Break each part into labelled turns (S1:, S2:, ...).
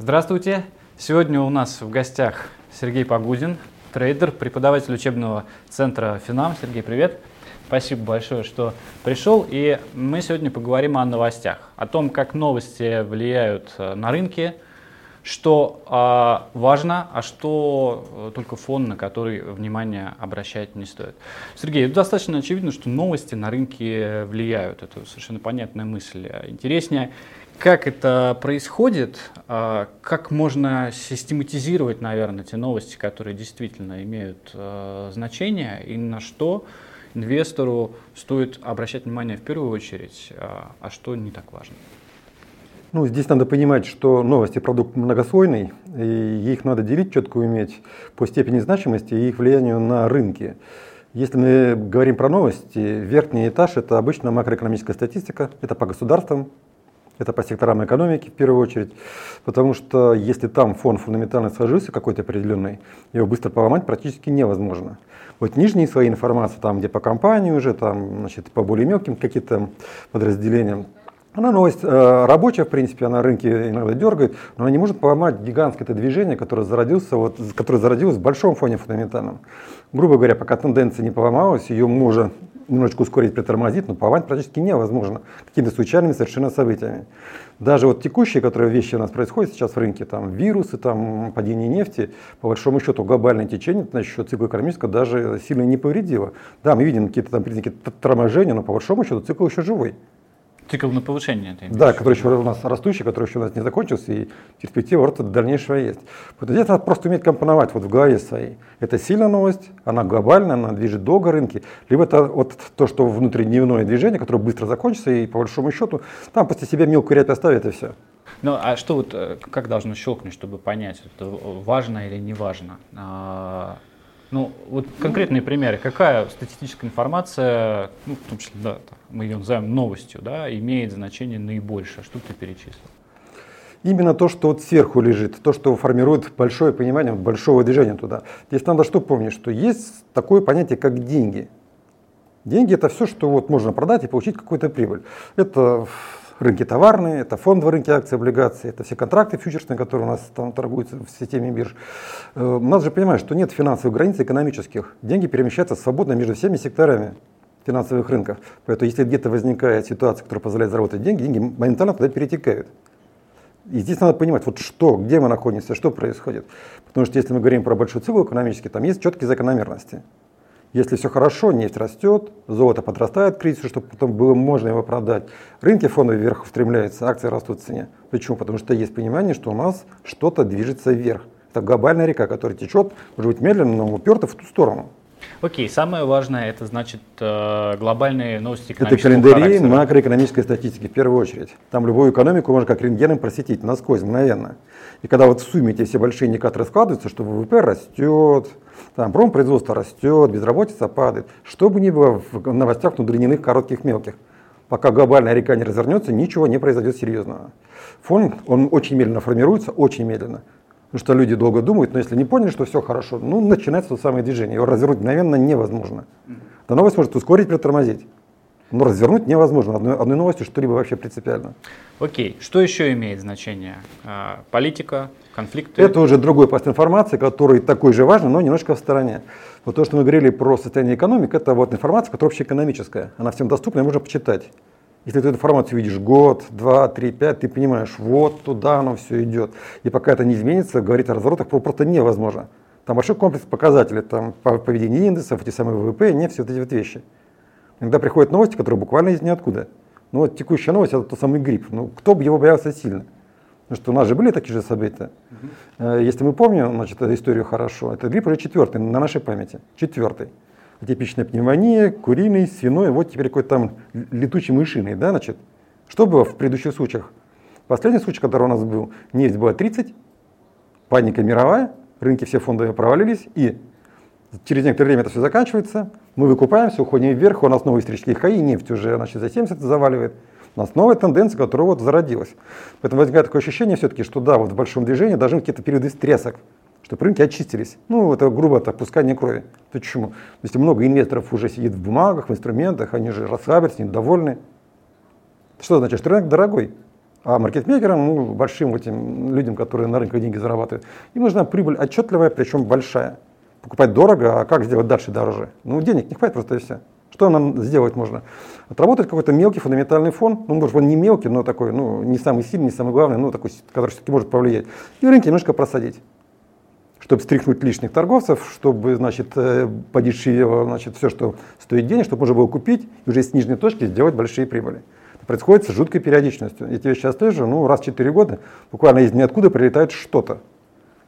S1: Здравствуйте! Сегодня у нас в гостях Сергей Погудин, трейдер, преподаватель учебного центра Финам. Сергей, привет! Спасибо большое, что пришел. И мы сегодня поговорим о новостях, о том, как новости влияют э, на рынки, что а, важно, а что э, только фон, на который внимание обращать не стоит. Сергей, достаточно очевидно, что новости на рынке влияют. Это совершенно понятная мысль. Интереснее, как это происходит, а, как можно систематизировать, наверное, те новости, которые действительно имеют э, значение, и на что инвестору стоит обращать внимание в первую очередь, а, а что не так важно.
S2: Ну, здесь надо понимать, что новости продукт многослойный, и их надо делить, четко уметь по степени значимости и их влиянию на рынки. Если мы говорим про новости, верхний этаж – это обычно макроэкономическая статистика, это по государствам, это по секторам экономики в первую очередь, потому что если там фон фундаментально сложился какой-то определенный, его быстро поломать практически невозможно. Вот нижние слои информации, там где по компании уже, там, значит, по более мелким каким-то подразделениям, она новость э, рабочая, в принципе, она рынки иногда дергает, но она не может поломать гигантское это движение, которое, зародился, вот, которое зародилось в большом фоне фундаментальном. Грубо говоря, пока тенденция не поломалась, ее можно немножечко ускорить, притормозить, но поломать практически невозможно какими-то случайными совершенно событиями. Даже вот текущие, которые вещи у нас происходят сейчас в рынке, там вирусы, там падение нефти, по большому счету глобальное течение, насчет цикла экономического даже сильно не повредило. Да, мы видим какие-то там признаки торможения, но по большому счету цикл еще живой.
S1: Цикл на повышение.
S2: Да, который еще у нас растущий, который еще у нас не закончился, и перспектива роста дальнейшего есть. Вот здесь надо просто уметь компоновать вот в голове своей. Это сильная новость, она глобальная, она движет долго рынки, либо это вот то, что внутридневное движение, которое быстро закончится, и по большому счету там после себя мелкую рябь оставит, и все.
S1: Ну, а что вот, э, как должно щелкнуть, чтобы понять, это важно или не важно? Ну, вот конкретные примеры. Какая статистическая информация, ну, в том числе, да, мы ее называем новостью, да, имеет значение наибольшее? Что ты перечислил?
S2: Именно то, что вот сверху лежит, то, что формирует большое понимание большого движения туда. Здесь надо что помнить, что есть такое понятие, как деньги. Деньги это все, что вот можно продать и получить какую-то прибыль. Это рынки товарные, это фондовые рынки акций, облигаций, это все контракты фьючерсные, которые у нас там торгуются в системе бирж. Э, надо же понимать, что нет финансовых границ экономических. Деньги перемещаются свободно между всеми секторами финансовых рынков. Поэтому если где-то возникает ситуация, которая позволяет заработать деньги, деньги моментально туда перетекают. И здесь надо понимать, вот что, где мы находимся, что происходит. Потому что если мы говорим про большой цикл экономический, там есть четкие закономерности. Если все хорошо, нефть растет, золото подрастает к кризису, чтобы потом было можно его продать. Рынки фондовые вверх устремляются, акции растут в цене. Почему? Потому что есть понимание, что у нас что-то движется вверх. Это глобальная река, которая течет, может быть, медленно, но уперта в ту сторону.
S1: Окей, самое важное это значит э, глобальные новости
S2: Это календари характера. макроэкономической статистики в первую очередь. Там любую экономику можно как рентгеном просветить насквозь, мгновенно. И когда вот в сумме эти все большие индикаторы складываются, что ВВП растет, там промпроизводство растет, безработица падает, что бы ни было в новостях внутренних коротких, мелких, пока глобальная река не развернется, ничего не произойдет серьезного. Фон, он очень медленно формируется, очень медленно. Потому что люди долго думают, но если не поняли, что все хорошо, ну, начинается то самое движение. Его развернуть мгновенно невозможно. Эта новость может ускорить, притормозить. Но развернуть невозможно одной, одной новостью что-либо вообще принципиально.
S1: Окей, что еще имеет значение? А, политика, конфликты?
S2: Это уже другой пласт информации, который такой же важный, но немножко в стороне. Вот то, что мы говорили про состояние экономики, это вот информация, которая вообще экономическая. Она всем доступна, ее можно почитать. Если ты эту информацию видишь год, два, три, пять, ты понимаешь, вот туда оно все идет. И пока это не изменится, говорить о разворотах просто невозможно. Там большой комплекс показателей, там поведение индексов, эти самые ВВП, не все вот эти вот вещи. Иногда приходят новости, которые буквально из ниоткуда. Ну вот текущая новость это тот самый грипп. Ну кто бы его боялся сильно? Потому что у нас же были такие же события. Угу. Если мы помним значит, эту историю хорошо, это грипп уже четвертый на нашей памяти. Четвертый. Атипичная пневмония, куриный, свиной, вот теперь какой-то там летучий мышиный, да, значит. Что было в предыдущих случаях? Последний случай, который у нас был, нефть была 30, паника мировая, рынки все фондовые провалились, и через некоторое время это все заканчивается, мы выкупаемся, уходим вверх, у нас новые исторические хаи, нефть уже значит, за 70 заваливает. У нас новая тенденция, которая вот зародилась. Поэтому возникает такое ощущение все-таки, что да, вот в большом движении должны какие-то периоды стресок, чтобы рынки очистились. Ну, это грубо это опускание крови. Почему? Если много инвесторов уже сидит в бумагах, в инструментах, они же расслабились, недовольны. Что значит, что рынок дорогой? А маркетмейкерам, ну, большим этим людям, которые на рынке деньги зарабатывают, им нужна прибыль отчетливая, причем большая. Покупать дорого, а как сделать дальше дороже? Ну, денег не хватит просто и все. Что нам сделать можно? Отработать какой-то мелкий фундаментальный фон, ну, может, он не мелкий, но такой, ну, не самый сильный, не самый главный, но такой, который все-таки может повлиять. И рынки немножко просадить чтобы стряхнуть лишних торговцев, чтобы, значит, э, подешевело, значит, все, что стоит денег, чтобы можно было купить и уже с нижней точки сделать большие прибыли. Это происходит с жуткой периодичностью. Я тебе сейчас тоже, ну, раз в 4 года буквально из ниоткуда прилетает что-то,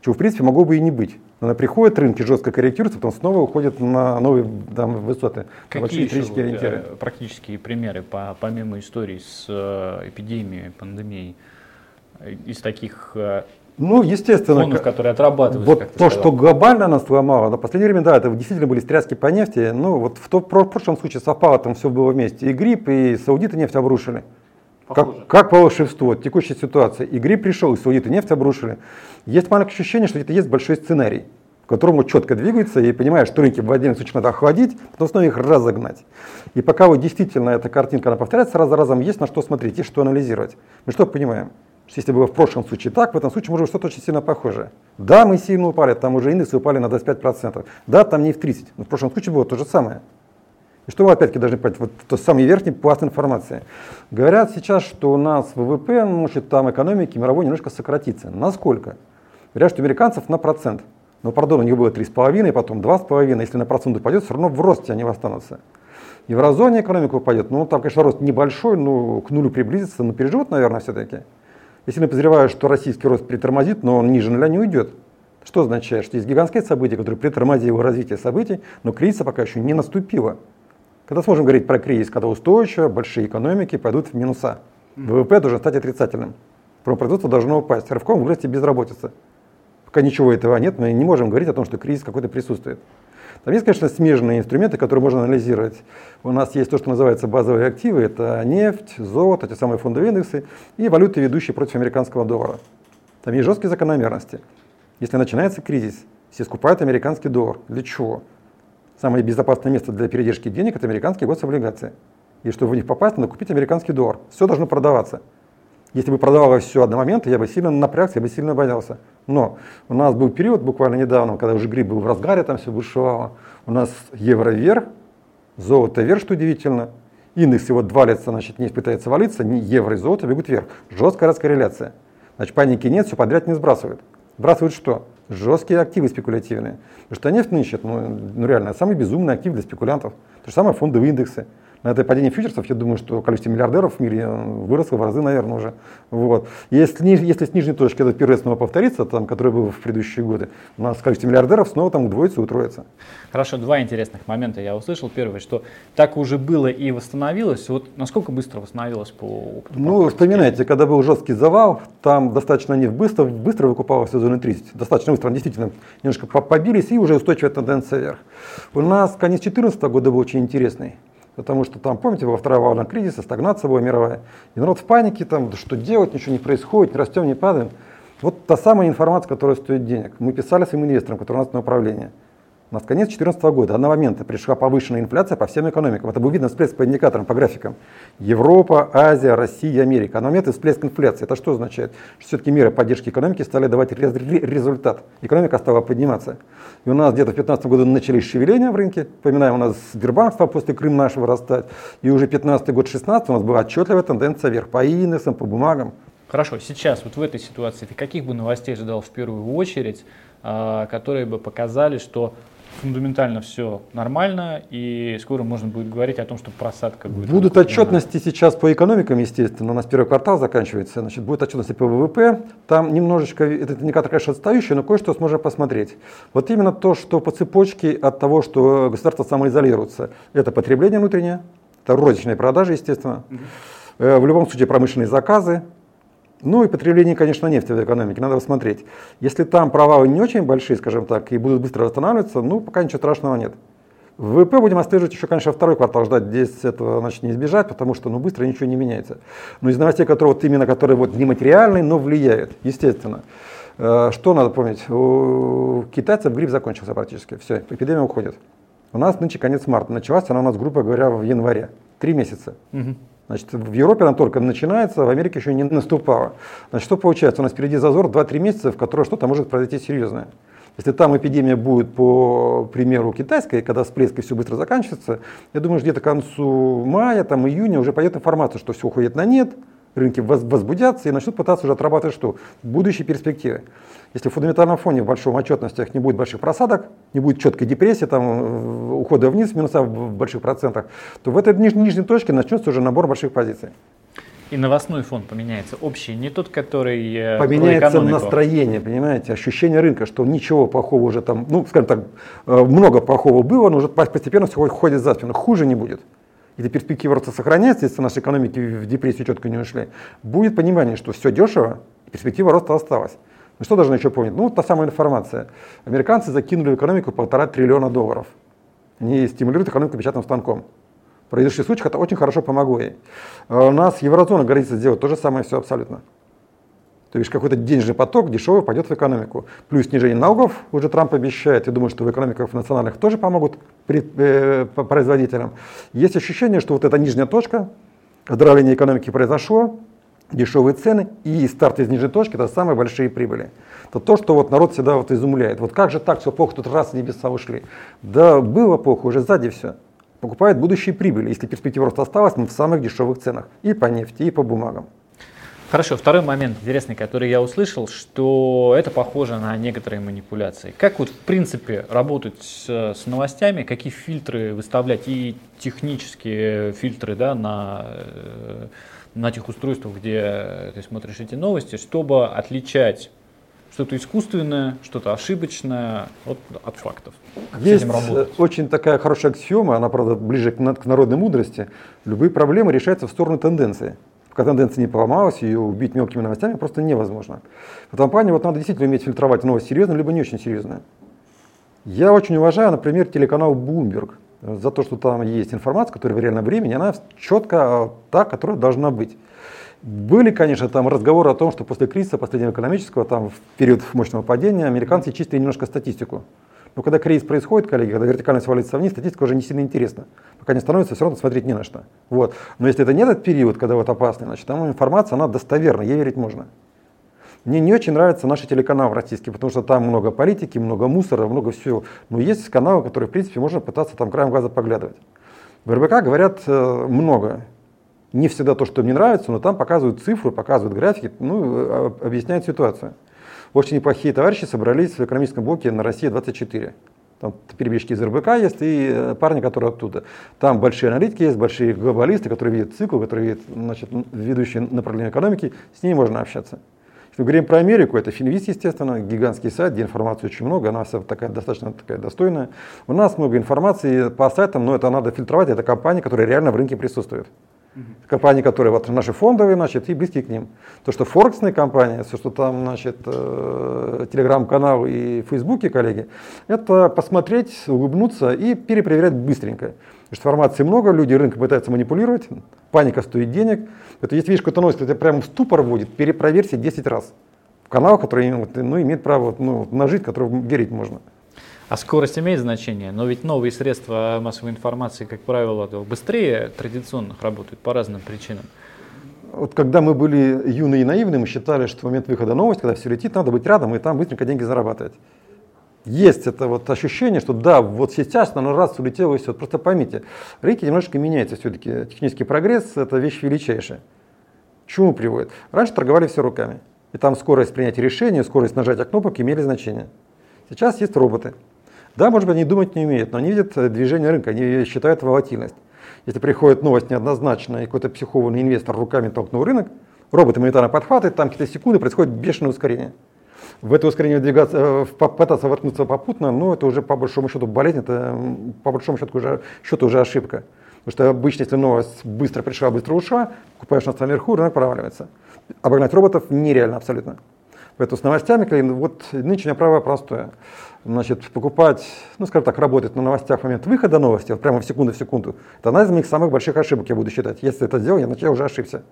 S2: чего, в принципе, могло бы и не быть. Но она приходит, рынки жестко корректируются, потом снова уходят на новые там, высоты.
S1: Какие еще вот, ориентиры. Э, практические примеры, по, помимо истории с э, эпидемией, пандемией, из таких
S2: ну, естественно.
S1: Фондов, которые отрабатывают.
S2: Вот то, что глобально нас сломало, на последнее время, да, это действительно были стряски по нефти. Ну, вот в, то, в прошлом случае совпало, там все было вместе. И грипп, и саудиты нефть обрушили. Как, как по волшебству, текущая ситуация. И грипп пришел, и саудиты нефть обрушили. Есть маленькое ощущение, что где-то есть большой сценарий, в котором вот четко двигается, и понимаешь, что рынки в отдельном случае надо охладить, потом снова их разогнать. И пока вот действительно эта картинка она повторяется раз за разом, есть на что смотреть, есть что анализировать. Мы что понимаем? Если было в прошлом случае так, в этом случае может быть что-то очень сильно похожее. Да, мы сильно упали, там уже индексы упали на 25%. Да, там не в 30%, но в прошлом случае было то же самое. И что вы опять-таки должны понять, вот тот самый верхний пласт информации. Говорят сейчас, что у нас ВВП, может там экономики мировой немножко сократится. Насколько? Говорят, что американцев на процент. Но, пардон, у них было 3,5, потом 2,5. Если на процент упадет, все равно в росте они останутся. Еврозоне экономика упадет. Ну, там, конечно, рост небольшой, но к нулю приблизится, но переживут, наверное, все-таки. Я сильно подозреваю, что российский рост притормозит, но он ниже нуля не уйдет. Что означает? Что есть гигантское событие, которое притормозило развитие событий, но кризиса пока еще не наступило. Когда сможем говорить про кризис, когда устойчиво, большие экономики пойдут в минуса. ВВП должен стать отрицательным. Промопроизводство должно упасть. Рывком вырасти безработица. Пока ничего этого нет, мы не можем говорить о том, что кризис какой-то присутствует. Там есть, конечно, смежные инструменты, которые можно анализировать. У нас есть то, что называется базовые активы. Это нефть, золото, те самые фондовые индексы и валюты, ведущие против американского доллара. Там есть жесткие закономерности. Если начинается кризис, все скупают американский доллар. Для чего? Самое безопасное место для передержки денег – это американские гособлигации. И чтобы в них попасть, надо купить американский доллар. Все должно продаваться. Если бы продавалось все одномоментно, я бы сильно напрягся, я бы сильно боялся. Но у нас был период буквально недавно, когда уже грипп был в разгаре, там все бушевало. У нас евро вверх, золото вверх, что удивительно. Индекс его валится, значит, не пытается валиться, не евро и золото бегут вверх. Жесткая раскорреляция. Значит, паники нет, все подряд не сбрасывают. Сбрасывают что? Жесткие активы спекулятивные. Потому что нефть нынче, ну, ну реально, самый безумный актив для спекулянтов. То же самое фондовые индексы на это падение фьючерсов, я думаю, что количество миллиардеров в мире э, выросло в разы, наверное, уже. Вот. Если, если с нижней точки этот период снова повторится, там, который был в предыдущие годы, у нас количество миллиардеров снова там удвоится, утроится.
S1: Хорошо, два интересных момента я услышал. Первое, что так уже было и восстановилось. Вот насколько быстро восстановилось по опыту?
S2: Ну, вспоминайте, когда был жесткий завал, там достаточно нефть быстро, быстро выкупалась в зоны 30. Достаточно быстро, действительно, немножко побились и уже устойчивая тенденция вверх. У нас конец 2014 года был очень интересный. Потому что там, помните, была вторая волна кризиса, стагнация была мировая. И народ в панике, там, что делать, ничего не происходит, не растем, не падаем. Вот та самая информация, которая стоит денег. Мы писали своим инвесторам, которые у нас на управление. У нас конец 2014 года, одномоментно пришла повышенная инфляция по всем экономикам. Это был видно всплеск по индикаторам, по графикам. Европа, Азия, Россия, Америка. Одномоментный всплеск инфляции. Это что означает? Что все-таки меры поддержки экономики стали давать результат. Экономика стала подниматься. И у нас где-то в 2015 году начались шевеления в рынке. Вспоминаем, у нас Сбербанк стал после Крым нашего вырастать. И уже 15 год, 16 у нас была отчетливая тенденция вверх по индексам, по бумагам.
S1: Хорошо, сейчас вот в этой ситуации ты каких бы новостей ожидал в первую очередь, а, которые бы показали, что фундаментально все нормально, и скоро можно будет говорить о том, что просадка будет.
S2: Будут отчетности сейчас по экономикам, естественно. У нас первый квартал заканчивается. Значит, будет отчетности по ВВП. Там немножечко, этот индикатор, конечно, отстающий, но кое-что сможем посмотреть. Вот именно то, что по цепочке от того, что государство самоизолируется, это потребление внутреннее, это розничные продажи, естественно. Угу. В любом случае промышленные заказы, ну и потребление, конечно, нефти в экономике, надо посмотреть. Если там провалы не очень большие, скажем так, и будут быстро восстанавливаться, ну пока ничего страшного нет. В ВВП будем отслеживать еще, конечно, второй квартал ждать, здесь этого значит, не избежать, потому что ну, быстро ничего не меняется. Но из новостей, которые вот именно которые вот нематериальные, но влияют, естественно. Э, что надо помнить? У китайцев грипп закончился практически, все, эпидемия уходит. У нас нынче конец марта, началась она у нас, грубо говоря, в январе, три месяца. Угу. Значит, в Европе она только начинается, в Америке еще не наступала. Значит, что получается? У нас впереди зазор 2-3 месяца, в которые что-то может произойти серьезное. Если там эпидемия будет по примеру китайской, когда всплеск и все быстро заканчивается, я думаю, где-то к концу мая, там, июня уже пойдет информация, что все уходит на нет, рынки возбудятся и начнут пытаться уже отрабатывать что? Будущие перспективы. Если в фундаментальном фоне в большом отчетностях не будет больших просадок, не будет четкой депрессии, там, э, ухода вниз, минуса в больших процентах, то в этой ниж- нижней точке начнется уже набор больших позиций.
S1: И новостной фон поменяется, общий, не тот, который
S2: э, Поменяется настроение, понимаете, ощущение рынка, что ничего плохого уже там, ну, скажем так, э, много плохого было, но уже постепенно все ходит за спину, хуже не будет. Если перспективы роста сохраняются, если наши экономики в депрессию четко не ушли, будет понимание, что все дешево, и перспектива роста осталась. Ну что должны еще помнить? Ну, вот та самая информация. Американцы закинули в экономику полтора триллиона долларов. Они стимулируют экономику печатным станком. Произошли случай, это очень хорошо помогло ей. А у нас еврозона грозится сделать то же самое все абсолютно. То есть какой-то денежный поток дешевый пойдет в экономику. Плюс снижение налогов, уже Трамп обещает, я думаю, что в экономиках национальных тоже помогут э, производителям. Есть ощущение, что вот эта нижняя точка, оздоровление экономики произошло, дешевые цены и старт из нижней точки – это самые большие прибыли. Это то, что вот народ всегда вот изумляет. Вот как же так, все плохо, тут раз небеса ушли. Да было плохо, уже сзади все. Покупают будущие прибыли, если перспектива роста осталась, мы в самых дешевых ценах. И по нефти, и по бумагам.
S1: Хорошо, второй момент интересный, который я услышал, что это похоже на некоторые манипуляции. Как вот в принципе работать с, с новостями, какие фильтры выставлять и технические фильтры да, на э, на тех устройствах, где ты смотришь эти новости, чтобы отличать что-то искусственное, что-то ошибочное от, от фактов.
S2: Как Есть очень такая хорошая аксиома, она, правда, ближе к, к народной мудрости. Любые проблемы решаются в сторону тенденции. Пока тенденция не поломалась, ее убить мелкими новостями просто невозможно. В этом плане вот надо действительно уметь фильтровать новость серьезно, либо не очень серьезно. Я очень уважаю, например, телеканал Bloomberg за то, что там есть информация, которая в реальном времени, она четко а, та, которая должна быть. Были, конечно, там разговоры о том, что после кризиса последнего экономического, там в период мощного падения, американцы чистили немножко статистику. Но когда кризис происходит, коллеги, когда вертикальность валится вниз, статистика уже не сильно интересна. Пока не становится, все равно смотреть не на что. Вот. Но если это не этот период, когда вот опасный, значит, там информация, она достоверна, ей верить можно. Мне не очень нравится наши телеканалы российские, потому что там много политики, много мусора, много всего. Но есть каналы, которые, в принципе, можно пытаться там краем глаза поглядывать. В РБК говорят э, много. Не всегда то, что мне нравится, но там показывают цифры, показывают графики, ну, э, объясняют ситуацию. Очень неплохие товарищи собрались в экономическом блоке на России 24. Там перебежки из РБК есть и э, парни, которые оттуда. Там большие аналитики есть, большие глобалисты, которые видят цикл, которые видят значит, ведущие направления экономики. С ними можно общаться. Если мы говорим про Америку, это Финвист, естественно, гигантский сайт, где информации очень много, она вся такая достаточно такая достойная. У нас много информации по сайтам, но это надо фильтровать, это компании, которые реально в рынке присутствуют. Компании, которые вот наши фондовые, значит, и близкие к ним. То, что форексные компании, все, что там, значит, э, телеграм-канал и фейсбуке, коллеги, это посмотреть, улыбнуться и перепроверять быстренько. Потому что информации много, люди рынка пытаются манипулировать, паника стоит денег. Это если видишь какую-то новость, которая прямо в ступор вводит, перепроверьте 10 раз. В канал, который ну, имеет право ну, нажить, которому верить можно.
S1: А скорость имеет значение, но ведь новые средства массовой информации, как правило, быстрее традиционных работают по разным причинам.
S2: Вот когда мы были юные и наивные, мы считали, что в момент выхода новости, когда все летит, надо быть рядом и там быстренько деньги зарабатывать есть это вот ощущение, что да, вот сейчас оно раз улетело и все. Просто поймите, рынки немножечко меняется все-таки. Технический прогресс – это вещь величайшая. К чему приводит? Раньше торговали все руками. И там скорость принятия решения, скорость нажатия кнопок имели значение. Сейчас есть роботы. Да, может быть, они думать не умеют, но они видят э, движение рынка, они считают волатильность. Если приходит новость неоднозначная, и какой-то психованный инвестор руками толкнул рынок, роботы моментально подхватывают, там какие-то секунды происходит бешеное ускорение в это ускорение двигаться, э, попытаться воткнуться попутно, ну, это уже по большому счету болезнь, это по большому счету уже, счету уже ошибка. Потому что обычно, если новость быстро пришла, быстро ушла, купаешь на наверху, рынок проваливается. Обогнать роботов нереально абсолютно. Поэтому с новостями, вот нынче правило простое. Значит, покупать, ну, скажем так, работать на новостях в момент выхода новости, вот прямо в секунду в секунду, это одна из моих самых больших ошибок, я буду считать. Если это сделал, я, значит, я уже ошибся.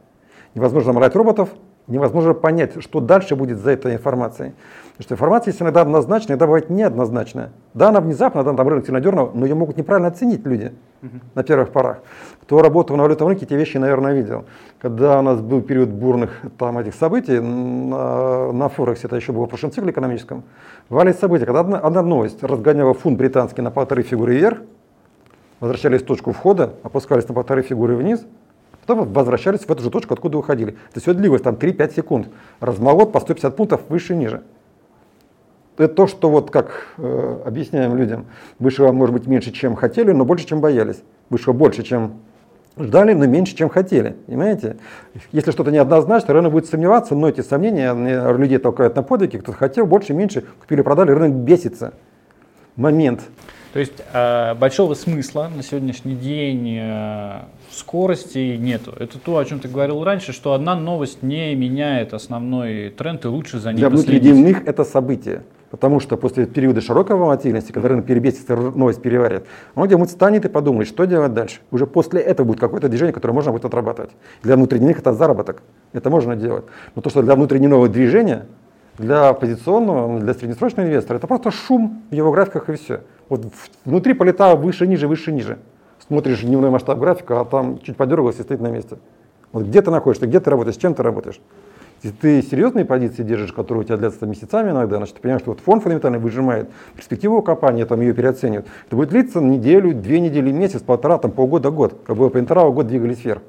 S2: Невозможно морать роботов, Невозможно понять, что дальше будет за этой информацией. Потому что информация есть иногда однозначная, иногда бывает неоднозначная. Да, она внезапно, да, там рынок сильно дернул, но ее могут неправильно оценить люди uh-huh. на первых порах. Кто работал на валютном рынке, те вещи, наверное, видел. Когда у нас был период бурных там, этих событий, на, на Форексе, это еще было в прошлом цикле экономическом, вали события, когда одна, одна новость разгоняла фунт британский на полторы фигуры вверх, возвращались в точку входа, опускались на полторы фигуры вниз, потом возвращались в эту же точку, откуда уходили. Это все длилось там 3-5 секунд. Размолот по 150 пунктов выше и ниже это то, что вот как э, объясняем людям, вышло может быть меньше, чем хотели, но больше, чем боялись. Вышло больше, чем ждали, но меньше, чем хотели. Понимаете? Если что-то неоднозначно, рынок будет сомневаться, но эти сомнения людей толкают на подвиги, кто хотел, больше, меньше, купили, продали, рынок бесится. Момент.
S1: То есть э, большого смысла на сегодняшний день э, скорости нету. Это то, о чем ты говорил раньше, что одна новость не меняет основной тренд и лучше за ним
S2: Для внутридневных это событие. Потому что после периода широкой волатильности, когда рынок перебесится, новость переварит, он где-нибудь станет и подумает, что делать дальше. Уже после этого будет какое-то движение, которое можно будет отрабатывать. Для внутренних это заработок. Это можно делать. Но то, что для внутреннего движения, для позиционного, для среднесрочного инвестора, это просто шум в его графиках и все. Вот внутри полетало выше, ниже, выше, ниже. Смотришь дневной масштаб графика, а там чуть подергалось и стоит на месте. Вот где ты находишься, где ты работаешь, с чем ты работаешь. Если ты серьезные позиции держишь, которые у тебя длятся месяцами иногда, значит, ты понимаешь, что вот фонд фундаментальный выжимает перспективу компании, там ее переоценивают. Это будет длиться неделю, две недели, месяц, полтора, там полгода, год. Было по интервалу, год двигались вверх.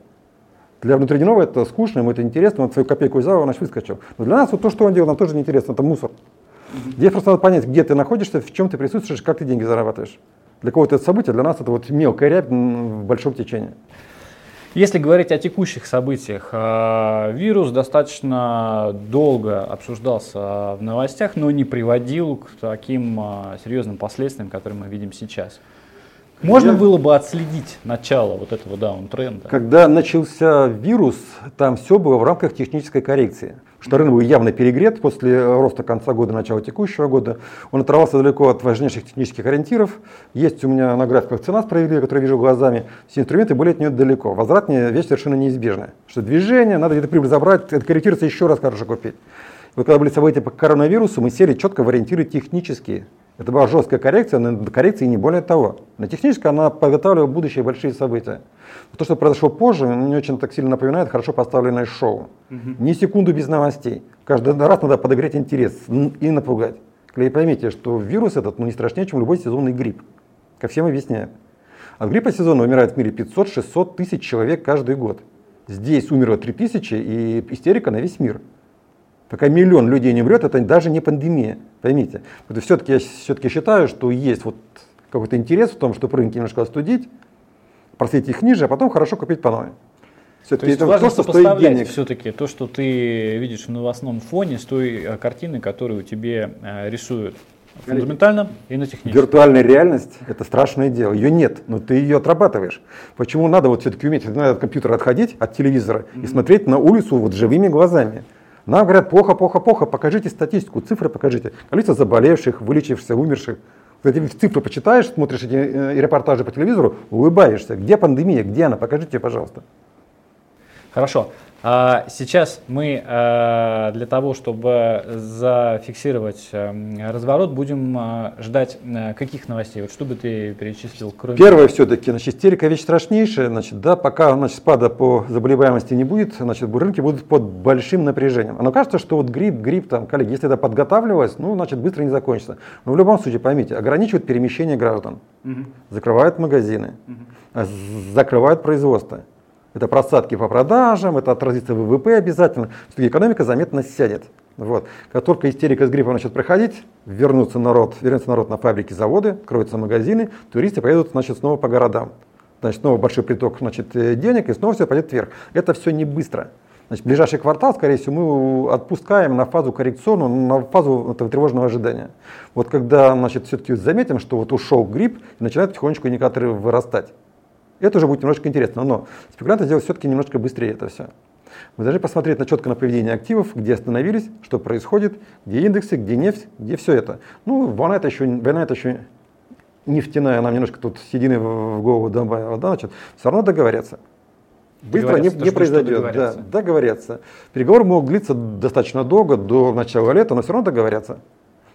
S2: Для внутреннего это скучно, ему это интересно, он свою копейку взял, он выскочил. Но для нас вот то, что он делал, нам тоже неинтересно, это мусор. Здесь просто надо понять, где ты находишься, в чем ты присутствуешь, как ты деньги зарабатываешь. Для кого-то это событие, для нас это вот мелкая рябь в большом течении.
S1: Если говорить о текущих событиях, э, вирус достаточно долго обсуждался в новостях, но не приводил к таким э, серьезным последствиям, которые мы видим сейчас. Можно Я... было бы отследить начало вот этого даунтренда?
S2: Когда начался вирус, там все было в рамках технической коррекции что рынок был явно перегрет после роста конца года, начала текущего года. Он оторвался далеко от важнейших технических ориентиров. Есть у меня на графиках цена справедливая, которую я вижу глазами. Все инструменты были от нее далеко. Возврат не вещь совершенно неизбежная. Что движение, надо где-то прибыль забрать, это корректироваться еще раз хорошо купить. Вот когда были события по коронавирусу, мы сели четко в ориентиры технические. Это была жесткая коррекция, но коррекции не более того. На технической она подготавливала будущие большие события. То, что произошло позже, мне очень так сильно напоминает хорошо поставленное шоу. Угу. Ни секунду без новостей. Каждый раз надо подогреть интерес и напугать. И поймите, что вирус этот ну, не страшнее, чем любой сезонный грипп. Ко всем объясняю. От гриппа сезона умирает в мире 500-600 тысяч человек каждый год. Здесь умерло 3 тысячи и истерика на весь мир. Пока миллион людей не умрет, это даже не пандемия. Поймите. Все-таки я все-таки считаю, что есть вот какой-то интерес в том, чтобы рынки немножко остудить, просить их ниже, а потом хорошо купить по новой.
S1: Все-таки то есть это важно то, что стоит денег. все-таки то, что ты видишь в новостном фоне с той э, картины, которую тебе э, рисуют. Фундаментально и на техническом.
S2: Виртуальная реальность – это страшное дело. Ее нет, но ты ее отрабатываешь. Почему надо вот все-таки уметь надо от компьютера отходить, от телевизора mm-hmm. и смотреть на улицу вот живыми глазами? Нам говорят, плохо, плохо, плохо, покажите статистику, цифры покажите. Количество заболевших, вылечившихся, умерших. Ты цифры почитаешь, смотришь эти э, репортажи по телевизору, улыбаешься. Где пандемия? Где она? Покажите, пожалуйста.
S1: Хорошо. А сейчас мы э, для того, чтобы зафиксировать э, разворот, будем ждать каких новостей? Вот что бы ты перечислил?
S2: Кроме... Первое все-таки, значит, истерика вещь страшнейшая, значит, да, пока значит, спада по заболеваемости не будет, значит, рынки будут под большим напряжением. Оно кажется, что вот грипп, грипп, там, коллеги, если это подготавливалось, ну, значит, быстро не закончится. Но в любом случае, поймите, ограничивают перемещение граждан, угу. закрывают магазины, угу. закрывают производство. Это просадки по продажам, это отразится в ВВП обязательно, что экономика заметно сядет. Вот. Как только истерика с гриппом начнет проходить, вернутся народ, вернется народ на фабрики, заводы, откроются магазины, туристы поедут значит, снова по городам. Значит, снова большой приток значит, э, денег, и снова все пойдет вверх. Это все не быстро. Значит, ближайший квартал, скорее всего, мы отпускаем на фазу коррекционную, на фазу этого тревожного ожидания. Вот когда значит, все-таки заметим, что вот ушел грипп, начинают потихонечку индикаторы вырастать. Это уже будет немножко интересно, но спекулянты делают все-таки немножко быстрее это все. Вы должны посмотреть на четко на поведение активов, где остановились, что происходит, где индексы, где нефть, где все это. Ну, война это еще, война это еще нефтяная, нам немножко тут седины в голову добавила, да, значит, все равно договорятся. быстро не, не произойдет. Да, договорятся. Переговоры могут длиться достаточно долго, до начала лета, но все равно договорятся.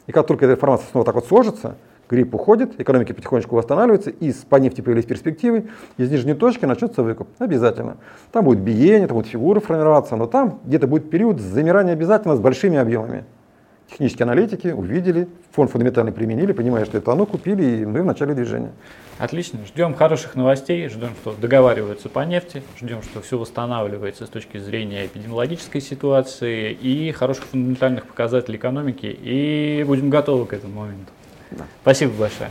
S2: И как только эта информация снова так вот сложится, грипп уходит, экономики потихонечку восстанавливаются, и по нефти появились перспективы, из нижней точки начнется выкуп. Обязательно. Там будет биение, там будут фигуры формироваться, но там где-то будет период замирания обязательно с большими объемами. Технические аналитики увидели, фонд фундаментальный применили, понимая, что это оно, купили, и мы в начале движения.
S1: Отлично. Ждем хороших новостей, ждем, что договариваются по нефти, ждем, что все восстанавливается с точки зрения эпидемиологической ситуации и хороших фундаментальных показателей экономики, и будем готовы к этому моменту. Спасибо большое.